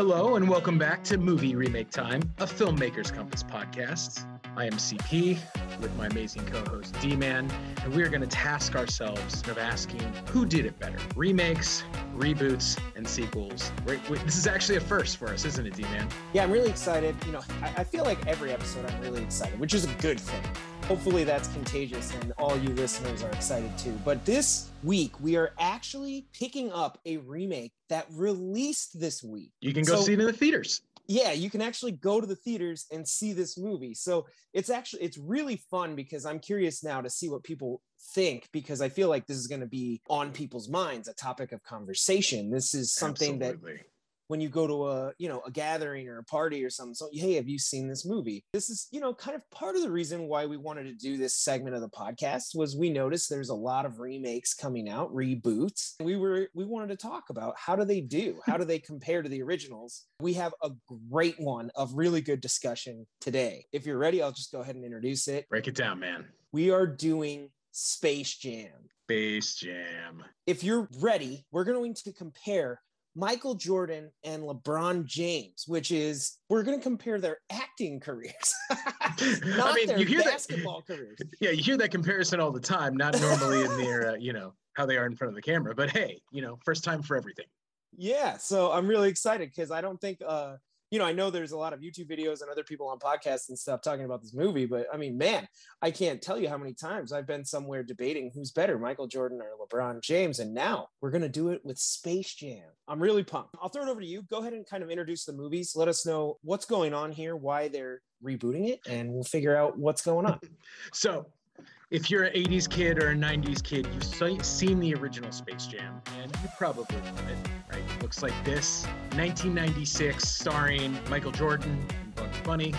Hello, and welcome back to Movie Remake Time, a Filmmakers Compass podcast. I am CP with my amazing co host D Man, and we are going to task ourselves of asking who did it better remakes, reboots, and sequels. This is actually a first for us, isn't it, D Man? Yeah, I'm really excited. You know, I, I feel like every episode I'm really excited, which is a good thing. Hopefully that's contagious and all you listeners are excited too. But this week we are actually picking up a remake that released this week. You can go So- see it in the theaters. yeah you can actually go to the theaters and see this movie so it's actually it's really fun because i'm curious now to see what people think because i feel like this is going to be on people's minds a topic of conversation this is something that Absolutely. When you go to a you know a gathering or a party or something so hey have you seen this movie? This is you know kind of part of the reason why we wanted to do this segment of the podcast was we noticed there's a lot of remakes coming out reboots. We were we wanted to talk about how do they do? How do they compare to the originals? We have a great one of really good discussion today. If you're ready i'll just go ahead and introduce it. Break it down, man. we are doing space jam. Space Jam. if you're ready, we're going to compare Michael Jordan and LeBron James, which is we're going to compare their acting careers, not mean, their you hear that- basketball careers. Yeah, you hear that comparison all the time, not normally in their, uh, you know, how they are in front of the camera, but hey, you know, first time for everything. Yeah, so I'm really excited because I don't think, uh, you know, I know there's a lot of YouTube videos and other people on podcasts and stuff talking about this movie, but I mean, man, I can't tell you how many times I've been somewhere debating who's better, Michael Jordan or LeBron James, and now we're gonna do it with Space Jam. I'm really pumped. I'll throw it over to you. Go ahead and kind of introduce the movies. Let us know what's going on here, why they're rebooting it, and we'll figure out what's going on. So, if you're an 80s kid or a 90s kid, you've seen the original Space Jam, and you probably know it, right? It looks like this 1996, starring Michael Jordan and Bugs Bunny.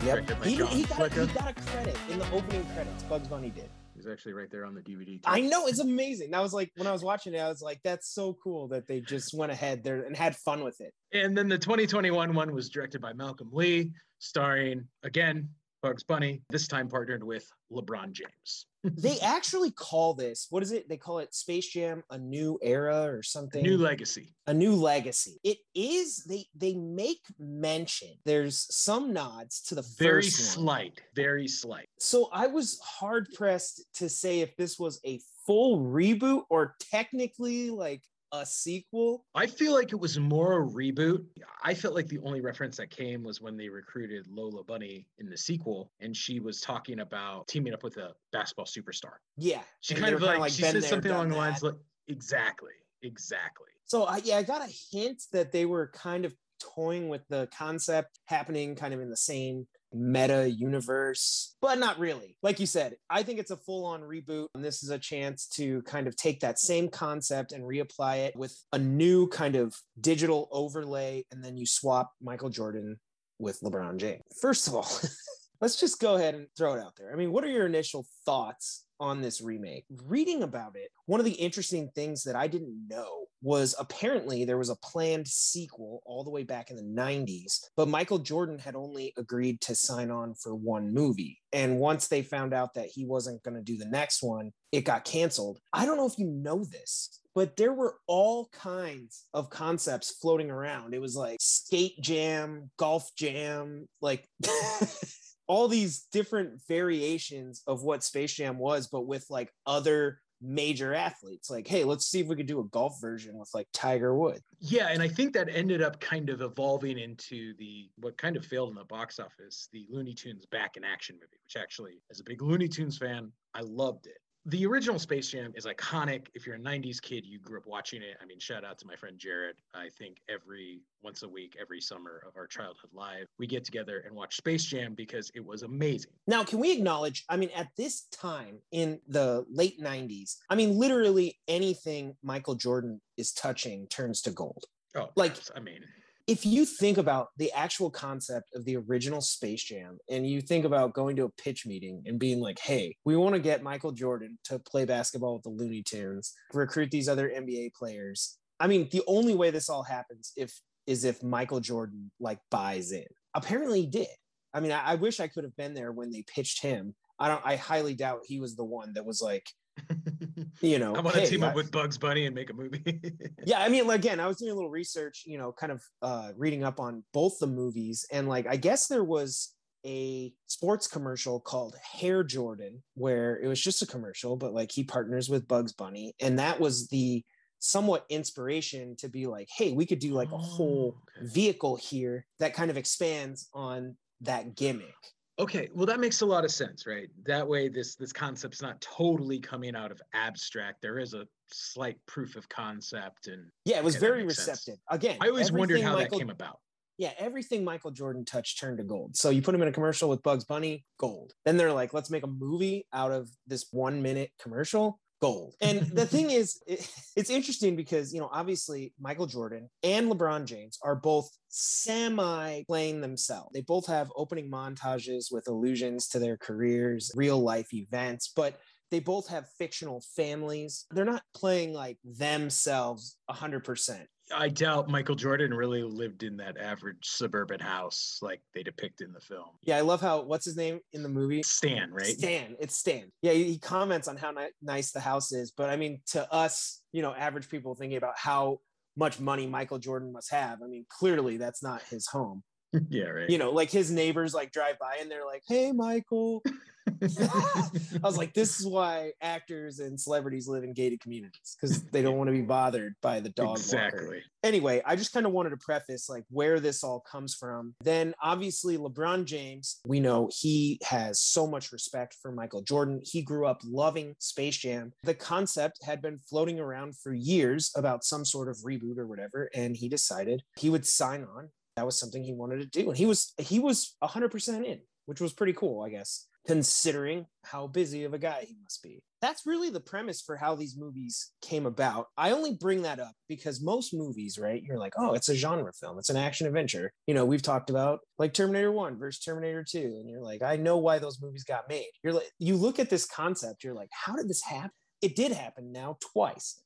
By He, he, got, Flicka. he got a credit in the opening credits. Bugs Bunny did. He's actually right there on the DVD. too. I know it's amazing. That was like when I was watching it, I was like, that's so cool that they just went ahead there and had fun with it. And then the 2021 one was directed by Malcolm Lee, starring again Bugs Bunny, this time partnered with LeBron James. They actually call this, what is it? They call it Space Jam a new era or something. New legacy. a new legacy. It is they they make mention. There's some nods to the Very first one. slight. Very slight. So I was hard pressed to say if this was a full reboot or technically like a sequel. I feel like it was more a reboot. I felt like the only reference that came was when they recruited Lola Bunny in the sequel, and she was talking about teaming up with a basketball superstar. Yeah. She kind of kinda like, she there, something along the lines like, exactly, exactly. So I yeah, I got a hint that they were kind of toying with the concept happening kind of in the same meta universe, but not really. Like you said, I think it's a full-on reboot, and this is a chance to kind of take that same concept and reapply it with a new kind of digital overlay, and then you swap Michael Jordan with LeBron James. First of all, let's just go ahead and throw it out there. I mean, what are your initial thoughts on this remake? Reading about it, one of the interesting things that I didn't know was apparently there was a planned sequel all the way back in the 90s, but Michael Jordan had only agreed to sign on for one movie. And once they found out that he wasn't going to do the next one, it got canceled. I don't know if you know this, but there were all kinds of concepts floating around. It was like skate jam, golf jam, like all these different variations of what Space Jam was, but with like other major athletes. Like, hey, let's see if we could do a golf version with like Tiger Woods. Yeah, and I think that ended up kind of evolving into the what kind of failed in the box office, the Looney Tunes back in action movie, which actually, as a big Looney Tunes fan, I loved it. The original Space Jam is iconic. If you're a 90s kid, you grew up watching it. I mean, shout out to my friend Jared. I think every once a week, every summer of our childhood live, we get together and watch Space Jam because it was amazing. Now, can we acknowledge? I mean, at this time in the late 90s, I mean, literally anything Michael Jordan is touching turns to gold. Oh, Like- I mean, if you think about the actual concept of the original Space Jam and you think about going to a pitch meeting and being like, hey, we want to get Michael Jordan to play basketball with the Looney Tunes, recruit these other NBA players. I mean, the only way this all happens if is if Michael Jordan like buys in. Apparently he did. I mean, I, I wish I could have been there when they pitched him. I don't I highly doubt he was the one that was like, you know, I want to hey, team up I- with Bugs Bunny and make a movie. yeah i mean again i was doing a little research you know kind of uh reading up on both the movies and like i guess there was a sports commercial called Hare Jordan where it was just a commercial but like he partners with bugs bunny and that was the somewhat inspiration to be like hey we could do like a whole Oh, okay. vehicle here that kind of expands on that gimmick Okay, well that makes a lot of sense, right? That way this this concept's not totally coming out of abstract. There is a slight proof of concept and yeah it was that very makes sense. receptive again I always wondered how Michael- that came about. yeah, everything Michael Jordan touched turned to gold. So you put him in a commercial with Bugs Bunny, gold. Then they're like, let's make a movie out of this one minute commercial, gold. And the thing is, it, it's interesting because, you know, obviously Michael Jordan and LeBron James are both semi playing themselves. They both have opening montages with allusions to their careers, real life events, but they both have fictional families. They're not playing like themselves 100%. I doubt Michael Jordan really lived in that average suburban house like they depict in the film. Yeah, I love how what's his name in the movie? Stan, right? Stan. It's Stan. Yeah, he comments on how ni- nice the house is, but I mean, to us, you know, average people thinking about how much money Michael Jordan must have. I mean, clearly that's not his home. Yeah, right. You know, like his neighbors like drive by and they're like, "Hey, Michael." I was like, "This is why actors and celebrities live in gated communities because they don't want to be bothered by the dog walker." exactly. anyway, I just kind of wanted to preface like where this all comes from. Then obviously LeBron James, we know he has so much respect for Michael Jordan. He grew up loving Space Jam. The concept had been floating around for years about some sort of reboot or whatever and he decided he would sign on. That was something he wanted to do and he was he was 100% in, which was pretty cool, I guess, considering how busy of a guy he must be that's really the premise for how these movies came about. I only bring that up because most movies, right? You're like, oh, it's a genre film, it's an action adventure. You know, we've talked about like Terminator 1 versus Terminator 2. And you're like, I know why those movies got made. You're like, you look at this concept, you're like, how did this happen? It did happen now twice.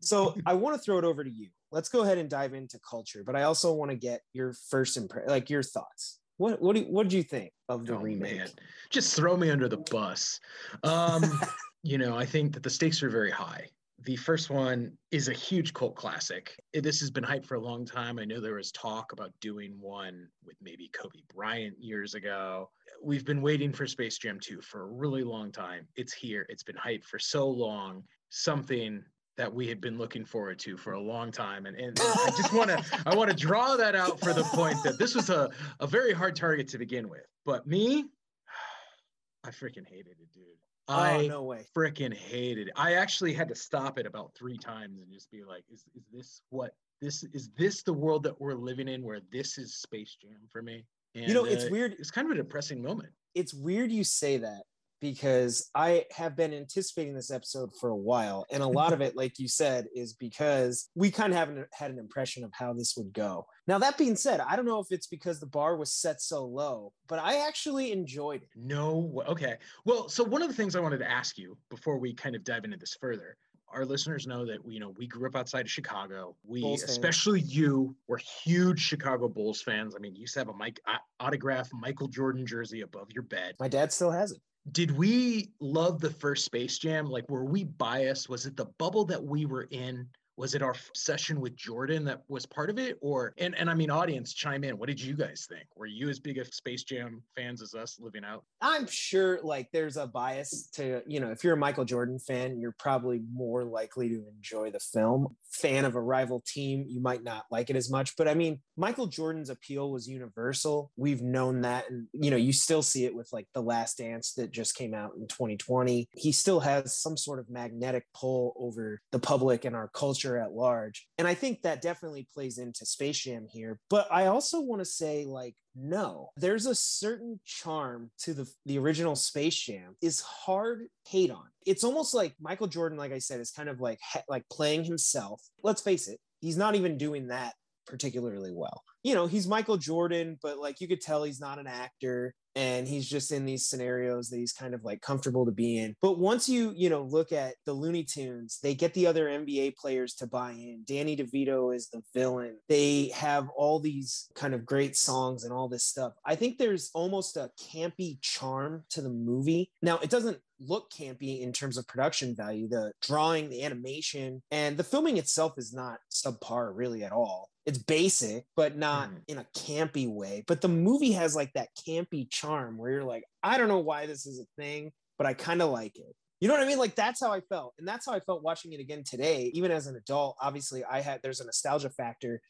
So I want to throw it over to you. Let's go ahead and dive into culture, but I also want to get your first impression, like your thoughts. What what do you, what did you think of the Oh, remake? man. Just throw me under the bus. Um, you know, I think that the stakes are very high. The first one is a huge cult classic. This has been hyped for a long time. I know there was talk about doing one with maybe Kobe Bryant years ago. We've been waiting for Space Jam 2 for a really long time. It's here. It's been hyped for so long. Something that we had been looking forward to for a long time. And, and I just want to I want to draw that out for the point that this was a, a very hard target to begin with. But me, I freaking hated it, dude. oh I no way. freaking hated it. I actually had to stop it about three times and just be like, is, is this what this is this the world that we're living in where this is Space Jam for me? And, You know, it's uh, weird. It's kind of a depressing moment. it's weird you say that because I have been anticipating this episode for a while. And a lot of it, like you said, is because we kind of haven't had an impression of how this would go. Now, that being said, I don't know if it's because the bar was set so low, but I actually enjoyed it. No, okay. Well, so one of the things I wanted to ask you before we kind of dive into this further, our listeners know that you know we grew up outside of Chicago. We, Bulls fans. especially you, were huge Chicago Bulls fans. I mean, you used to have a Mike a- autographed Michael Jordan jersey above your bed. My dad still has it. Did we love the first Space Jam? Like, were we biased? Was it the bubble that we were in? Was it our session with Jordan that was part of it? Or and and I mean, audience, chime in. What did you guys think? Were you as big of Space Jam fans as us living out? I'm sure like there's a bias to, you know, if you're a Michael Jordan fan, you're probably more likely to enjoy the film. Fan of a rival team, you might not like it as much. But I mean, Michael Jordan's appeal was universal. We've known that. And, you know, you still see it with like The Last Dance that just came out in 2020. He still has some sort of magnetic pull over the public and our culture at large. And I think that definitely plays into Space Jam here. But I also want to say, like, no, there's a certain charm to the the original Space Jam is hard hate on. It's almost like Michael Jordan, like I said, is kind of like like playing himself. Let's face it, he's not even doing that particularly well. You know, he's Michael Jordan, but like you could tell he's not an actor. And he's just in these scenarios that he's kind of like comfortable to be in. But once you, you know, look at the Looney Tunes, they get the other NBA players to buy in. Danny DeVito is the villain. They have all these kind of great songs and all this stuff. I think there's almost a campy charm to the movie. Now, it doesn't look campy in terms of production value. The drawing, the animation, and the filming itself is not subpar really at all. It's basic, but not mm. in a campy way. But the movie has like that campy charm where you're like, I don't know why this is a thing, but I kind of like it. You know what I mean? Like that's how I felt. And that's how I felt watching it again today. Even as an adult, obviously I had there's a nostalgia factor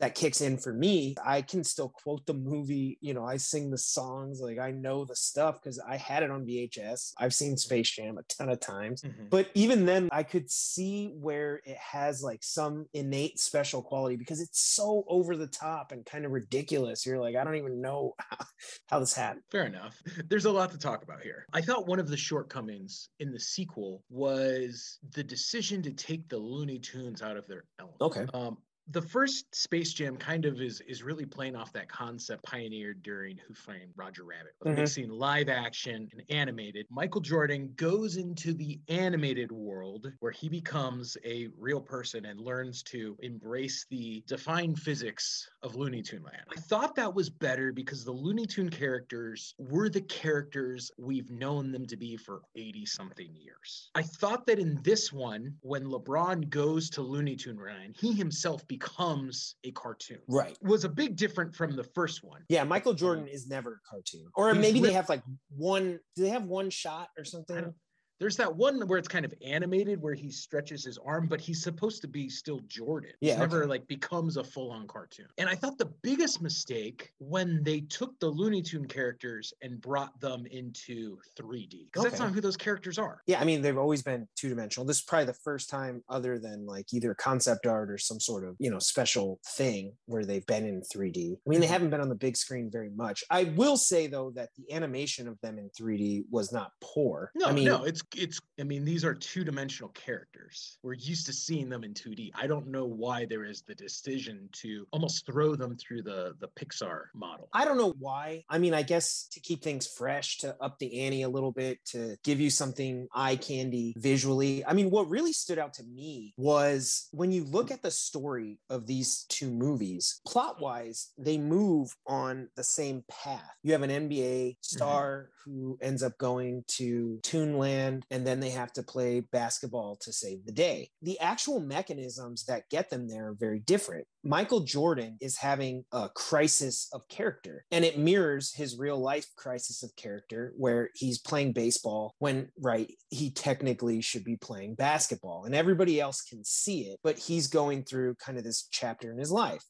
that kicks in for me i can still quote the movie you know i sing the songs like i know the stuff because i had it on vhs i've seen space jam a ton of times. Mm-hmm. but even then i could see where it has like some innate special quality because it's so over the top and kind of ridiculous. You're like i don't even know how, how this happened. Fair enough. There's a lot to talk about here. I thought one of the shortcomings in the sequel was the decision to take the looney tunes out of their element. Okay. Um, the first Space Jam kind of is is really playing off that concept pioneered during Who Framed Roger Rabbit, mm-hmm. mixing live action and animated. Michael Jordan goes into the animated world where he becomes a real person and learns to embrace the defined physics of Looney Tune Land. I thought that was better because the Looney Tune characters were the characters we've known them to be for 80 something years. I thought that in this one, when LeBron goes to Looney Tune Land, he himself becomes a cartoon. Right. Was a big different from the first one. Yeah, Michael Jordan um, is never a cartoon. Or He's maybe they have like one do they have one shot or something? There's that one where it's kind of animated where he stretches his arm, but he's supposed to be still Jordan. Yeah, never like becomes a full-on cartoon. And I thought the biggest mistake when they took the Looney Tune characters and brought them into 3D. Because okay. that's not who those characters are. Yeah, I mean they've always been two-dimensional. This is probably the first time other than like either concept art or some sort of, you know, special thing where they've been in 3D. I mean, they mm-hmm. haven't been on the big screen very much. I will say though that the animation of them in 3D was not poor. No, I mean, no, it's it's i mean these are two-dimensional characters. We're used to seeing them in 2d i don't know why there is the decision to almost throw them through the the pixar model. I don't know why. I mean i guess to keep things fresh to up the ante a little bit to give you something eye candy visually. I mean what really stood out to me was when you look at the story of these two movies plot wise they move on the same path. You have an nba mm-hmm. star mm-hmm. who ends up going to toonland and then they have to play basketball to save the day. The actual mechanisms that get them there are very different. Michael Jordan is having a crisis of character, and it mirrors his real life crisis of character where he's playing baseball when, right, he technically should be playing basketball, and everybody else can see it, but he's going through kind of this chapter in his life.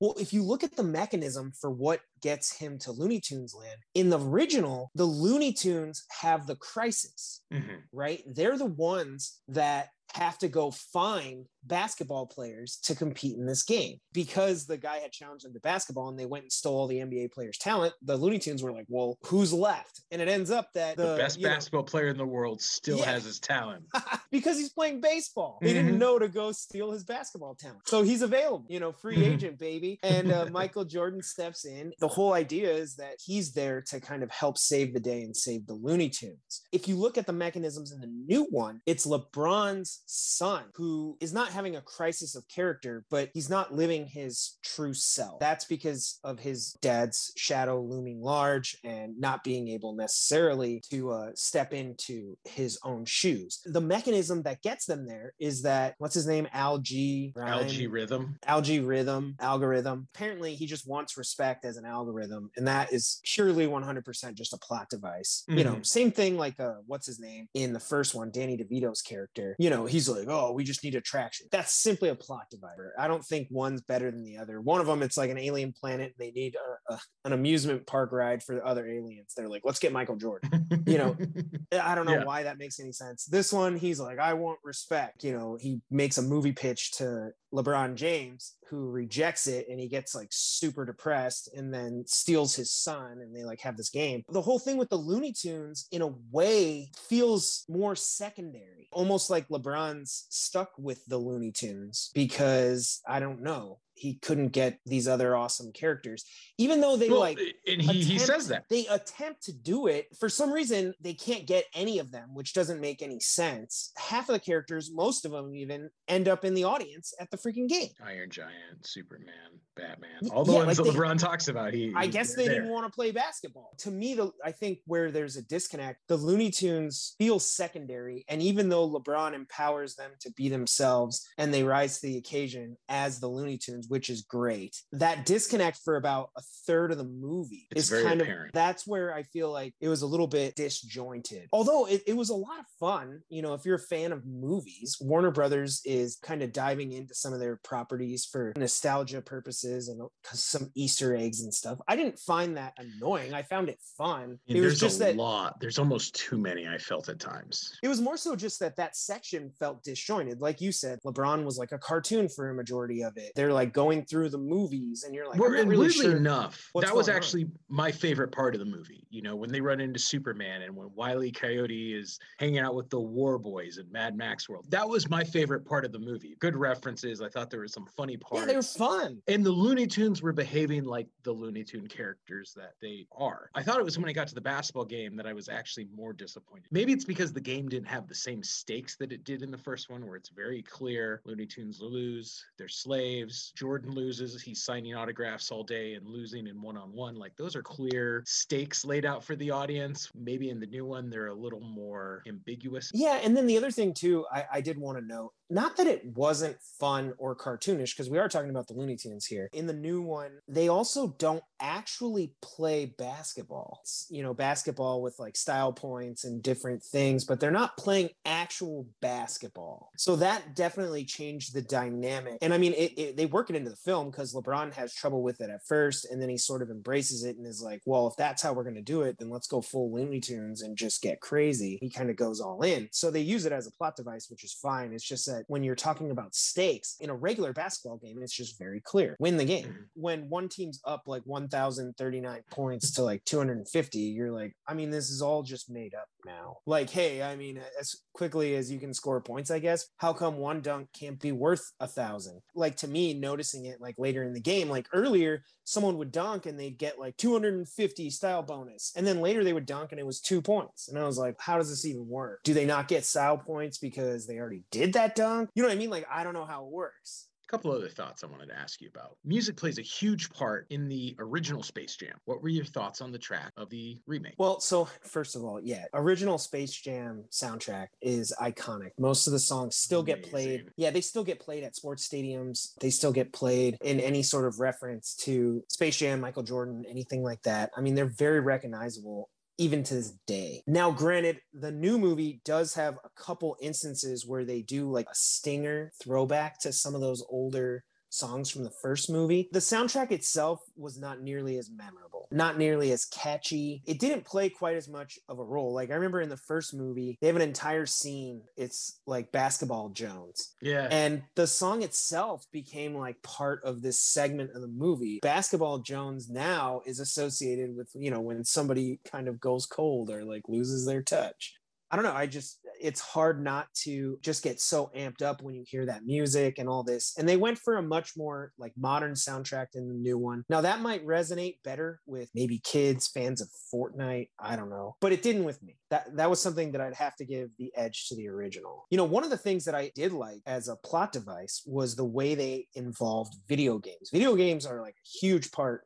Well, if you look at the mechanism for what gets him to Looney Tunes land, in the original, the Looney Tunes have the crisis, mm-hmm. right? They're the ones that have to go find basketball players to compete in this game because the guy had challenged them to basketball and they went and stole all the NBA players' talent. The Looney Tunes were like, "Well, who's left?" And it ends up that the, the best basketball know, player in the world still yeah. has his talent because he's playing baseball. They mm-hmm. didn't know to go steal his basketball talent, so he's available. You know, free mm-hmm. agent baby. And uh, Michael Jordan steps in. The whole idea is that he's there to kind of help save the day and save the Looney Tunes. If you look at the mechanisms in the new one, it's LeBron's son who is not having a crisis of character, but he's not living his true self. That's because of his dad's shadow looming large and not being able necessarily to uh, step into his own shoes. The mechanism that gets them there is that what's his name? Al-G. Al-G Rhythm. Al-G Rhythm. Algorithm. Apparently, he just wants respect as an algorithm, and that is purely 100% just a plot device. Mm-hmm. You know, mm-hmm. same thing like uh, what's his name in the first one, Danny DeVito's character. You know, he's like, oh, we just need attraction. That's simply a plot divider. I don't think one's better than the other. One of them, it's like an alien planet. They need a, a, an amusement park ride for the other aliens. They're like, let's get Michael Jordan. you know, I don't know yeah. why that makes any sense. This one, he's like, I want respect. You know, he makes a movie pitch to LeBron James, who rejects it and he gets like super depressed and then steals his son and they like have this game. The whole thing with the Looney Tunes, in a way, feels more secondary, almost like LeBron's stuck with the Looney Tunes because I don't know he couldn't get these other awesome characters, even though they Well, like and he, he says that. they attempt to do it for some reason they can't get any of them which doesn't make any sense half of the characters most of them even end up in the audience at the freaking game Iron Giant, Superman, Batman, all the yeah, ones like that they- LeBron talks about. He, I guess they there. didn't want to play basketball. To me, the I think where there's a disconnect, the Looney Tunes feel secondary. And even though LeBron empowers them to be themselves and they rise to the occasion as the Looney Tunes, which is great, that disconnect for about a third of the movie It's is very kind apparent. of that's where I feel like it was a little bit disjointed. Although it, it was a lot of fun. You know, if you're a fan of movies, Warner Brothers is kind of diving into some of their properties for nostalgia purposes and some Easter eggs and stuff. I didn't find that annoying. I found it fun. And it was there's just a that lot. There's almost too many. I felt at times. it was more so just that that section felt disjointed. Like you said, LeBron was like a cartoon for a majority of it. They're like going through the movies, and you're like, Well, really weirdly sure. enough, that was going on. actually my favorite part of the movie. You know, when they run into Superman and when Wiley Coyote is hanging out with the War Boys in Mad Max World. That was my favorite part of the movie. Good references. I thought there were some funny parts. yeah, they were fun. And the Looney Tunes were behaving like the Looney Tune characters that they are. I thought it was when I got to the basketball game that I was actually more disappointed. Maybe it's because the game didn't have the same stakes that it did in the first one, where it's very clear Looney Tunes lose, they're slaves. Jordan loses, he's signing autographs all day and losing in one on one. Like those are clear stakes laid out for the audience. Maybe in the new one, they're a little more ambiguous. Yeah, and then the other thing too, I, I did want to note, not that it wasn't fun or cartoonish, because we are talking about the Looney Tunes here. In the new one, they also don't actually play basketball. It's, you know, basketball with like style points and different things, but they're not playing actual basketball. So that definitely changed the dynamic. And I mean, it, it, they work it into the film because LeBron has trouble with it at first, and then he sort of embraces it and is like, well, if that's how we're going to do it, then let's go full Looney Tunes and just get crazy. He kind of goes all in. So they use it as a plot device, which is fine. It's just that when you're talking about stakes in a regular basketball game, it's just very clear win the game. Mhm. When one team's up like 1,039 points to like 250, you're like, I mean, this is all just made up now. Like, hey, I mean, as quickly as you can score points, I guess, how come one dunk can't be worth a thousand? Like to me, noticing it like later in the game, like earlier, someone would dunk and they'd get like 250 style bonus. And then later they would dunk and it was two points. And I was like, how does this even work? Do they not get style points because they already did that dunk? You know what I mean? Like, I don't know how it works. A couple other thoughts I wanted to ask you about. Music plays a huge part in the original Space Jam. What were your thoughts on the track of the remake? Well, so first of all, yeah, original Space Jam soundtrack is iconic. Most of the songs still get played. Yeah, they still get played at sports stadiums. They still get played in any sort of reference to Space Jam, Michael Jordan, anything like that. I mean, they're very recognizable even to this day. Now, granted, the new movie does have a couple instances where they do like a stinger throwback to some of those older songs from the first movie. The soundtrack itself was not nearly as memorable, not nearly as catchy. It didn't play quite as much of a role. Like I remember in the first movie, they have an entire scene. It's like Basketball Jones. yeah. And the song itself became like part of this segment of the movie. Basketball Jones now is associated with, you know, when somebody kind of goes cold or like loses their touch. I don't know. I just, it's hard not to just get so amped up when you hear that music and all this. And they went for a much more like modern soundtrack than the new one. Now, that might resonate better with maybe kids, fans of Fortnite. I don't know. But it didn't with me. That, that was something that I'd have to give the edge to the original. You know, one of the things that I did like as a plot device was the way they involved video games. Video games are like a huge part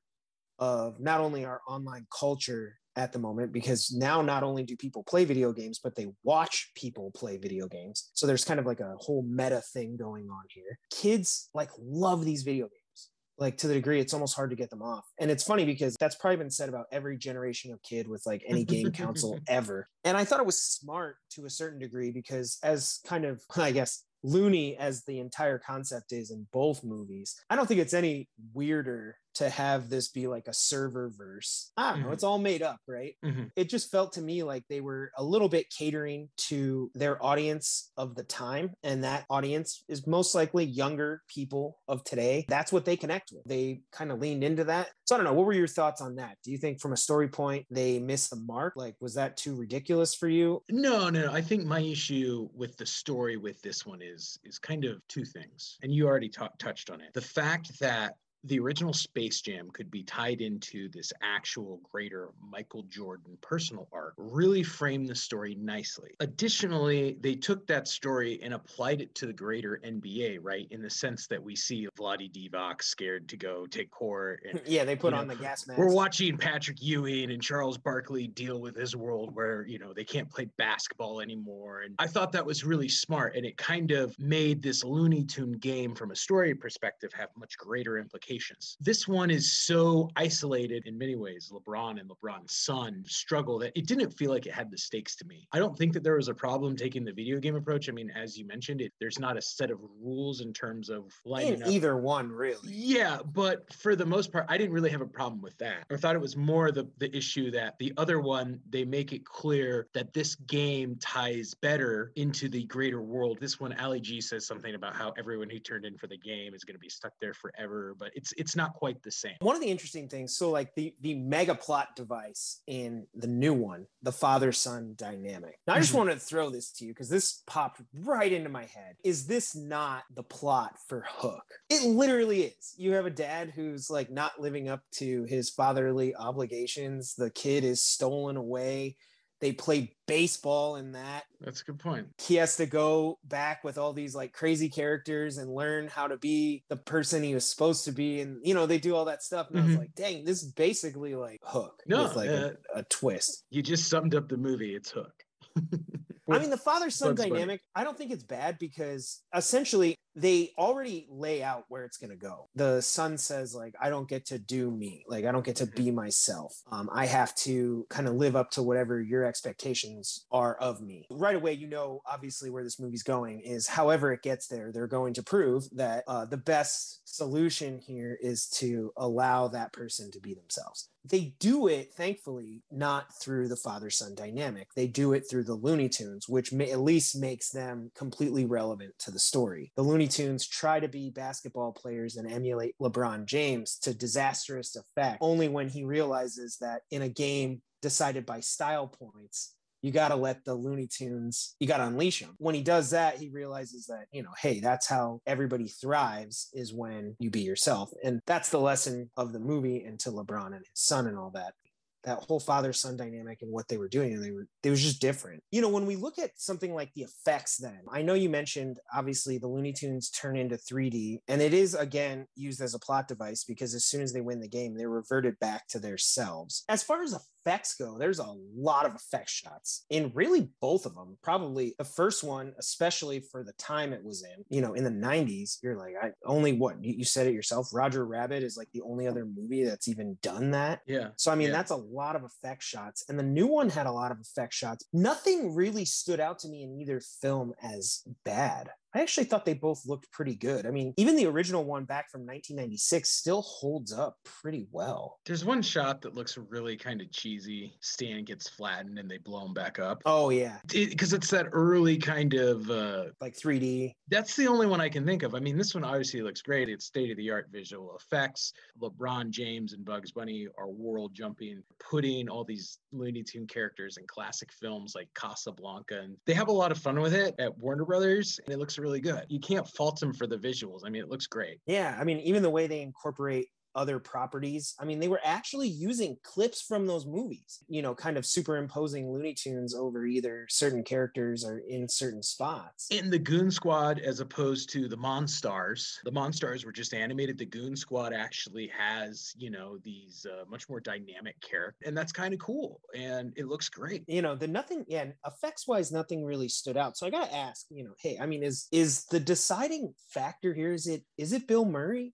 of not only our online culture at the moment because now not only do people play video games but they watch people play video games. So there's kind of like a whole meta thing going on here. Kids like love these video games. Like to the degree it's almost hard to get them off. And it's funny because that's probably been said about every generation of kid with like any game console ever. And i thought it was smart to a certain degree because as kind of i guess loony as the entire concept is in both movies i don't think it's any weirder to have this be like a Serververse. I don't know, Mhm. it's all made up, right? Mhm. It just felt to me like they were a little bit catering to their audience of the time. And that audience is most likely younger people of today. That's what they connect with. They kind of leaned into that. So I don't know. What were your thoughts on that? Do you think from a story point they missed the mark? Like, was that too ridiculous for you? No, no, no. I think my issue with the story with this one is is kind of two things, and you already ta- touched on it. The fact that the original Space Jam could be tied into this actual greater Michael Jordan personal arc really framed the story nicely. Additionally, they took that story and applied it to the greater NBA, right? In the sense that we see Vlade Divac scared to go take court and yeah, they put on know, the gas mask. we're watching Patrick Ewing and Charles Barkley deal with this world where, you know, they can't play basketball anymore. And I thought that was really smart. And it kind of made this Looney Tune game from a story perspective have much greater implications. This one is so isolated in many ways. LeBron and LeBron's son struggle that it didn't feel like it had the stakes to me. I don't think that there was a problem taking the video game approach. I mean, as you mentioned, it there's not a set of rules in terms of up either one, really. yeah, but for the most part, I didn't really have a problem with that. I thought it was more the the issue that the other one they make it clear that this game ties better into the greater world. This one, Al-G says something about how everyone who turned in for the game is going to be stuck there forever, but it's it's not quite the same. One of the interesting things, so like the the mega plot device in the new one, the father son dynamic. Now, I just Mhm. wanted to throw this to you because this popped right into my head. Is this not the plot for Hook? It literally is. You have a dad who's like not living up to his fatherly obligations. The kid is stolen away. They play baseball in that That's a good point. he has to go back with all these like crazy characters and learn how to be the person he was supposed to be and you know they do all that stuff and i was Mhm. like dang this is basically like hook No, with like uh, a, a twist You just summed up the movie. It's Hook. i mean the father son dynamic i don't think it's bad because essentially they already lay out where it's going to go. The son says like i don't get to do me. Like i don't get to be myself. Um, i have to kind of live up to whatever your expectations are of me. Right away you know obviously where this movie's going is however it gets there they're going to prove that uh, the best solution here is to allow that person to be themselves. They do it thankfully not through the father son dynamic. They do it through the looney tunes which may, at least makes them completely relevant to the story. The looney tunes try to be basketball players and emulate lebron james to disastrous effect only when he realizes that in a game decided by style points you got to let the Looney Tunes, you got to unleash them. When he does that, he realizes that, you know, hey, that's how everybody thrives is when you be yourself. And that's the lesson of the movie and to LeBron and his son and all that. That whole father son dynamic and what they were doing, and they were, it was just different. You know, when we look at something like the effects, then I know you mentioned obviously the Looney Tunes turn into 3D, and it is again used as a plot device because as soon as they win the game, they're reverted back to their selves. As far as effects go, there's a lot of effect shots in really both of them. Probably the first one, especially for the time it was in, you know, in the 90s, you're like, I only what you you said it yourself. Roger Rabbit is like the only other movie that's even done that. Yeah. So I mean, Yeah. that's a lot of effect shots, and the new one had a lot of effect shots. Nothing really stood out to me in either film as bad. I actually thought they both looked pretty good. I mean, even the original one back from 1996 still holds up pretty well. There's one shot that looks really kind of cheesy. Stan gets flattened and they blow him back up. Oh yeah, Because it's that early kind of uh, like 3D. that's the only one I can think of. I mean, this one obviously looks great. It's state of the art visual effects. LeBron James and Bugs Bunny are world jumping, putting all these Looney Tune characters in classic films like Casablanca. And they have a lot of fun with it at Warner Brothers, and it looks really good. You can't fault them for the visuals. I mean, it looks great. Yeah, I mean, even the way they incorporate other properties. I mean, they were actually using clips from those movies, you know, kind of superimposing Looney Tunes over either certain characters or in certain spots. In the Goon Squad, as opposed to the Monstars, the Monstars were just animated. The Goon Squad actually has, you know, these uh, much more dynamic characters, and that's kind of cool. And it looks great. you know the nothing yeah effects wise nothing really stood out so i gotta ask you know hey i mean is is the deciding factor here is it is it bill murray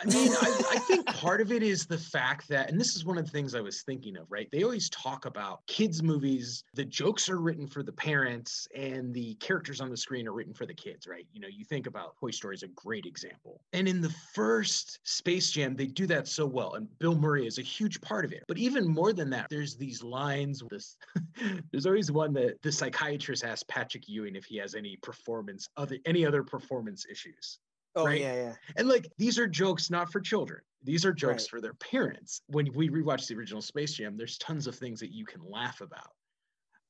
I mean, I, I, think part of it is the fact that, and this is one of the things I was thinking of, right? They always talk about kids' movies, the jokes are written for the parents and the characters on the screen are written for the kids, right? You know, you think about Toy Story is a great example. And in the first Space Jam, they do that so well. And Bill Murray is a huge part of it. But even more than that, there's these lines. This, there's always one that the psychiatrist asks Patrick Ewing if he has any performance, other any other performance issues. Oh right? yeah, yeah. And like these are jokes not for children. These are jokes right. for their parents. When we rewatch the original Space Jam, there's tons of things that you can laugh about.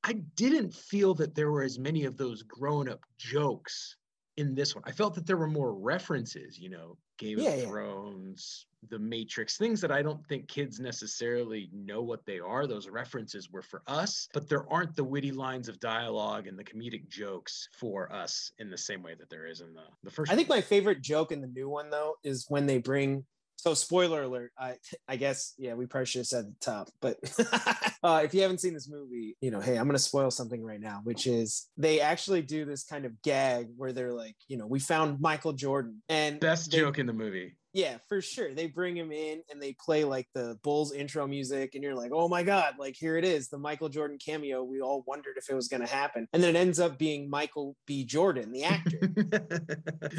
I didn't feel that there were as many of those grown-up jokes in this one. I felt that there were more references, you know, Game yeah, of yeah. Thrones, The Matrix, things that I don't think kids necessarily know what they are. Those references were for us, but there aren't the witty lines of dialogue and the comedic jokes for us in the same way that there is in the, the first I one. think my favorite joke in the new one though is when they bring so spoiler alert i i guess yeah we probably should have said the top but uh, if you haven't seen this movie you know hey i'm gonna spoil something right now which is they actually do this kind of gag where they're like you know we found michael jordan and best they, joke in the movie yeah, for sure. They bring him in and they play like the Bulls intro music, and you're like, oh my God, like here it is, the Michael Jordan cameo. We all wondered if it was going to happen. And then it ends up being Michael B. Jordan, the actor.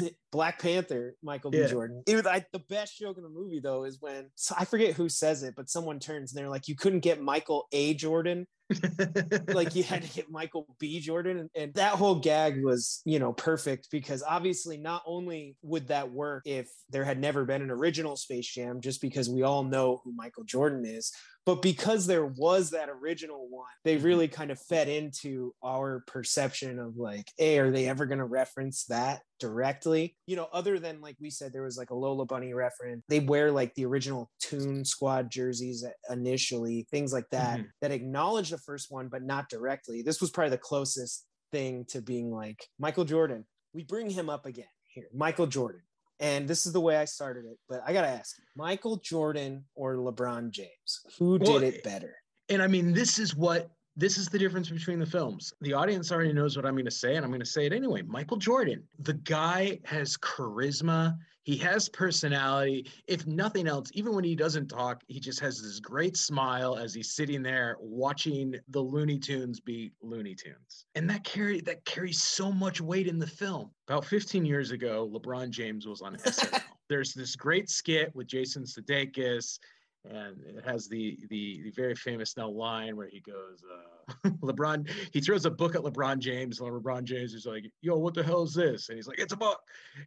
Black Panther, Michael yeah. B. Jordan. It was I, the best joke in the movie, though, is when so I forget who says it, but someone turns and they're like, you couldn't get Michael A. Jordan like you had to get Michael B. Jordan. And, and, that whole gag was, you know, perfect because obviously not only would that work if there had never been an original Space Jam, just because we all know who Michael Jordan is, but because there was that original one, they mm-hmm. really kind of fed into our perception of like, hey, are they ever going to reference that directly? You know, other than like we said, there was like a Lola Bunny reference. They wear like the original Toon Squad jerseys initially, things like that, mm-hmm. that acknowledge the first one, but not directly. This was probably the closest thing to being like Michael Jordan. We bring him up again here. Michael Jordan and this is the way I started it, but I got to ask Michael Jordan or LeBron James? Who did well, it eh, better? And I mean, this is what this is the difference between the films. The audience already knows what I'm going to say, and I'm going to say it anyway. Michael Jordan, the guy has charisma. He has personality. If nothing else, even when he doesn't talk, he just has this great smile as he's sitting there watching the Looney Tunes be Looney Tunes. And that carry that carries so much weight in the film. About 15 years ago, LeBron James was on SNL. There's this great skit with Jason Sudeikis and it has the the, the very famous now line where he goes, uh, LeBron, he throws a book at LeBron James, and LeBron James is like, "Yo, what the hell is this?" And he's like, "It's a book."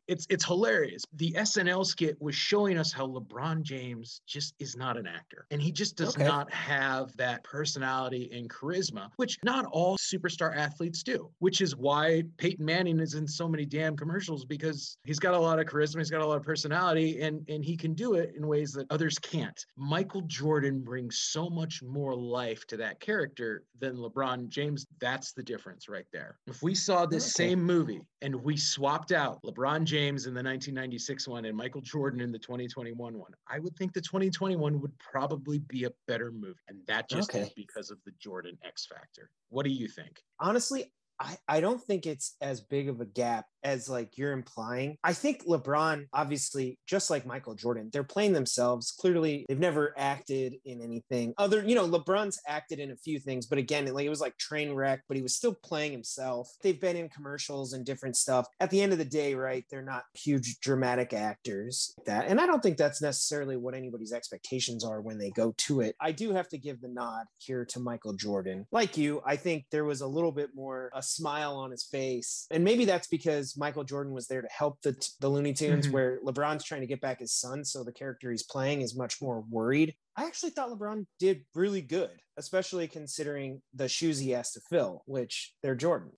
It's it's hilarious. The SNL skit was showing us how LeBron James just is not an actor, and he just does okay. not have that personality and charisma, which not all superstar athletes do. Which is why Peyton Manning is in so many damn commercials because he's got a lot of charisma, he's got a lot of personality, and and he can do it in ways that others can't. Michael Jordan brings so much more life to that character than LeBron James. That's the difference right there. If we saw this okay. same movie and we swapped out LeBron James in the 1996 one and Michael Jordan in the 2021 one, I would think the 2021 would probably be a better movie. And that just okay. is because of the Jordan X factor. What do you think? Honestly, I, I don't think it's as big of a gap as like you're implying. I think LeBron, obviously, just like Michael Jordan, they're playing themselves. Clearly, they've never acted in anything other. You know, LeBron's acted in a few things, but again, like it was like train wreck, but he was still playing himself. They've been in commercials and different stuff. At the end of the day, right, they're not huge dramatic actors like that. And I don't think that's necessarily what anybody's expectations are when they go to it. I do have to give the nod here to Michael Jordan. Like you, I think there was a little bit more a smile on his face. And maybe that's because Michael Jordan was there to help the the Looney Tunes, mm-hmm. where LeBron's trying to get back his son, so the character he's playing is much more worried. I actually thought LeBron did really good, especially considering the shoes he has to fill, which they're Jordan.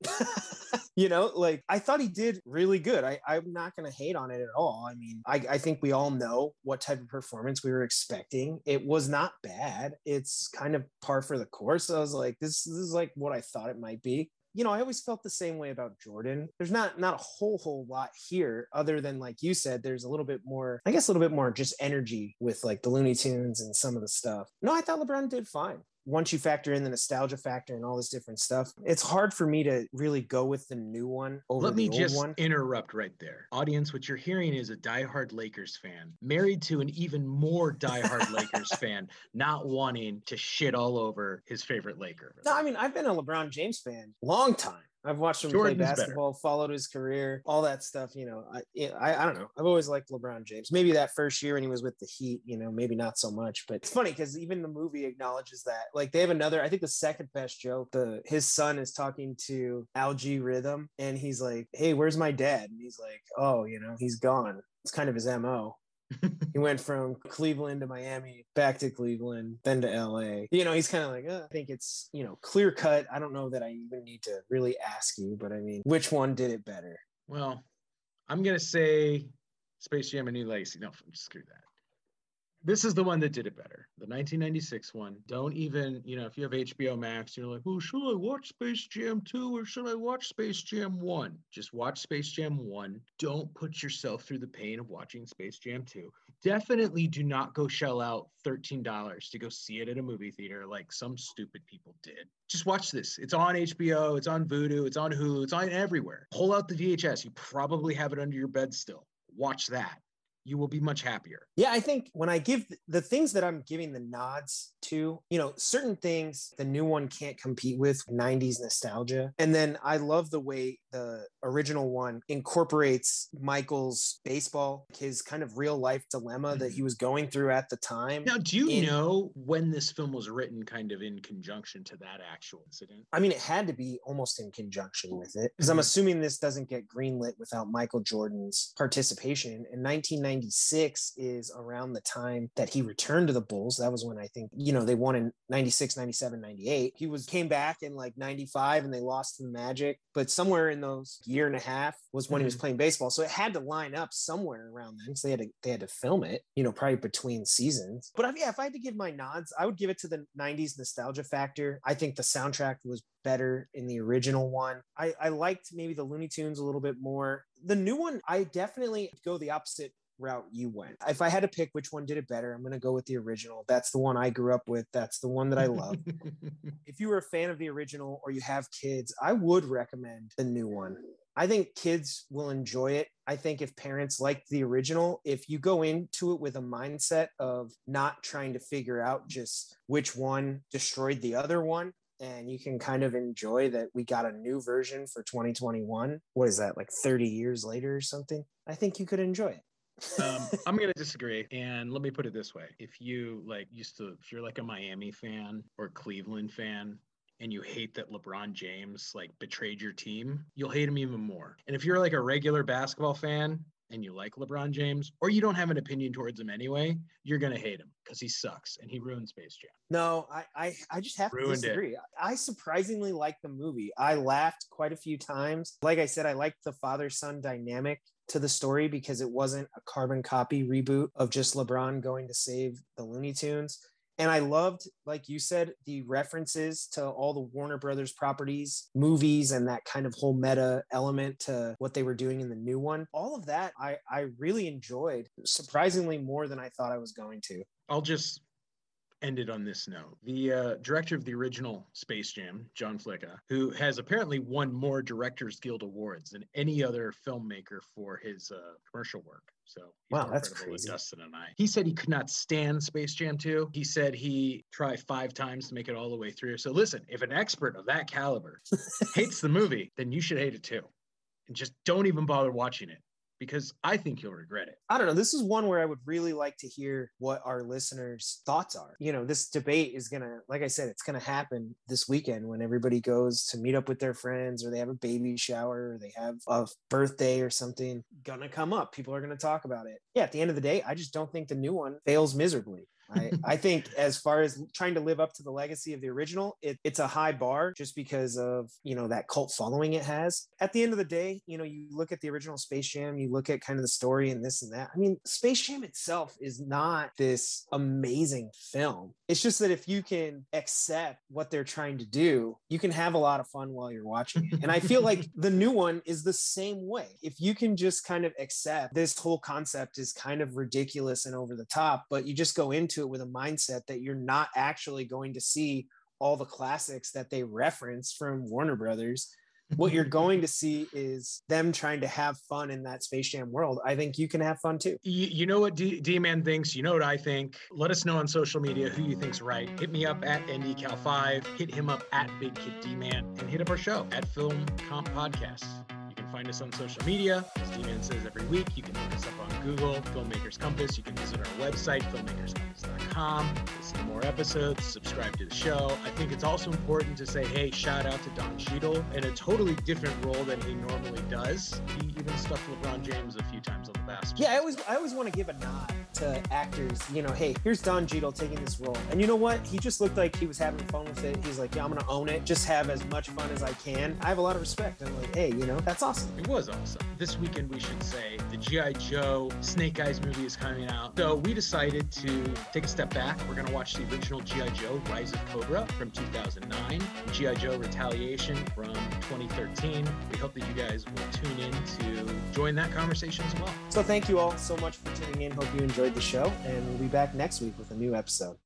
you know, like I thought he did really good. I, I'm not going to hate on it at all. I mean, I, I think we all know what type of performance we were expecting. It was not bad. It's kind of par for the course. I was like, this, this is like what I thought it might be you know, I always felt the same way about Jordan. There's not not a whole whole lot here, other than like you said, there's a little bit more, I guess, a little bit more just energy with like the Looney Tunes and some of the stuff. No, I thought LeBron did fine. Once you factor in the nostalgia factor and all this different stuff, it's hard for me to really go with the new one over Let me the just old one. interrupt right there. Audience, what you're hearing is a diehard Lakers fan married to an even more diehard Lakers fan, not wanting to shit all over his favorite Laker. No, I mean, I've been a LeBron James fan long time. I've watched him Jordan's play better. basketball, followed his career, all that stuff. You know, I, I I don't know. I've always liked LeBron James. Maybe that first year when he was with the Heat, you know, maybe not so much. But it's funny because even the movie acknowledges that. Like they have another. I think the second best joke. The his son is talking to Al-G Rhythm, and he's like, "Hey, where's my dad?" And he's like, "Oh, you know, he's gone." It's kind of his mo. He went from Cleveland to Miami, back to Cleveland, then to LA. You know, he's kind of like, uh, I think it's, you know, clear cut. I don't know that I even need to really ask you, but I mean, which one did it better? Well, I'm gonna say Space Jam: and New Legacy. No, screw that. This is the one that did it better. The 1996 one. Don't even, you know, if you have HBO Max, you're like, oh, should I watch Space Jam 2 or should I watch Space Jam 1? Just watch Space Jam 1. Don't put yourself through the pain of watching Space Jam 2. Definitely do not go shell out $13 to go see it at a movie theater like some stupid people did. Just watch this. It's on HBO, it's on Vudu, it's on Hulu, it's on everywhere. Pull out the VHS. You probably have it under your bed still. Watch that. You will be much happier. Yeah, I think when I give the things that I'm giving the nods to, you know, certain things the new one can't compete with 90s nostalgia. And then I love the way the original one incorporates Michael's baseball, his kind of real life dilemma that he was going through at the time. Now, do you in- know when this film was written kind of in conjunction to that actual incident? I mean, it had to be almost in conjunction with it because I'm Mhm. assuming this doesn't get greenlit without Michael Jordan's participation. And 1996 is around the time that he returned to the Bulls. That was when I think, you know, they won in 96, 97, 98. He was came back in like 95 and they lost to the Magic. But somewhere in those year and a half was when he was mm-hmm. playing baseball. So it had to line up somewhere around then. So they had to they had to film it, you know, probably between seasons. But if, yeah, if I had to give my nods, I would give it to the 90s nostalgia factor. I think the soundtrack was better in the original one. I, I liked maybe the Looney Tunes a little bit more. The new one, I definitely go the opposite route you went. If I had to pick which one did it better, I'm going to go with the original. That's the one I grew up with. That's the one that I love. if you were a fan of the original or you have kids, I would recommend the new one. I think kids will enjoy it. I think if parents like the original, if you go into it with a mindset of not trying to figure out just which one destroyed the other one, and you can kind of enjoy that we got a new version for 2021. What is that, like 30 years later or something? I think you could enjoy it. Um, I'm gonna disagree, and let me put it this way: if you like used to, if you're like a Miami fan or Cleveland fan, and you hate that LeBron James like betrayed your team, you'll hate him even more. And if you're like a regular basketball fan and you like LeBron James, or you don't have an opinion towards him anyway, you're gonna hate him because he sucks and he ruined Space Jam. No, I, I, I just have to Ruined it. disagree. I surprisingly like the movie. I laughed quite a few times. Like I said, I liked the father son dynamic to the story because it wasn't a carbon copy reboot of just LeBron going to save the Looney Tunes. And I loved, like you said, the references to all the Warner Brothers properties, movies, and that kind of whole meta element to what they were doing in the new one. All of that I, I really enjoyed, surprisingly more than I thought I was going to. I'll just end it on this note. The uh, director of the original Space Jam, Joe Pytka, who has apparently won more Directors Guild awards than any other filmmaker for his uh, commercial work. So he's Wow, that's crazy. Dustin and I. He said he could not stand Space Jam 2. He said he tried five times to make it all the way through. So listen, if an expert of that caliber hates the movie, then you should hate it too. And just don't even bother watching it because I think you'll regret it. I don't know. This is one where I would really like to hear what our listeners' thoughts are. You know, this debate is going to, like I said, it's going to happen this weekend when everybody goes to meet up with their friends or they have a baby shower or they have a birthday or something. Going to come up. People are going to talk about it. Yeah, at the end of the day, I just don't think the new one fails miserably. I, I think as far as trying to live up to the legacy of the original, it, it's a high bar just because of you know that cult following it has. At the end of the day, you know, you look at the original Space Jam, you look at kind of the story and this and that. I mean, Space Jam itself is not this amazing film. It's just that if you can accept what they're trying to do, you can have a lot of fun while you're watching it. And I feel like the new one is the same way. If you can just kind of accept this whole concept is kind of ridiculous and over the top, but you just go into into it with a mindset that you're not actually going to see all the classics that they reference from Warner Brothers what you're going to see is them trying to have fun in that Space Jam world. I think you can have fun too. You, you know what D Man thinks. You know what I think. Let us know on social media who you think's right. Hit me up at NDCal5. Hit him up at Big Kid D Man, and hit up our show at Film Comp Podcast find us on social media. As D-Man says every week, you can look us up on Google, Filmmakers Compass. You can visit our website, filmmakerscompass.com, listen to more episodes, subscribe to the show. I think it's also important to say, hey, shout out to Don Cheadle in a totally different role than he normally does. He even stuffed LeBron James a few times on Yeah, I always, I always want to give a nod to actors. You know, hey, here's Don Cheadle taking this role. And you know what? He just looked like he was having fun with it. He's like, yeah, I'm going to own it. Just have as much fun as I can. I have a lot of respect. I'm like, hey, you know, that's awesome. It was awesome. This weekend, we should say the G.I. Joe Snake Eyes movie is coming out. So we decided to take a step back. We're going to watch the original G.I. Joe Rise of Cobra from 2009, G.I. Joe Retaliation from 2013. We hope that you guys will tune in to join that conversation as well. So thank you all so much for tuning in. Hope you enjoyed the show, and we'll be back next week with a new episode.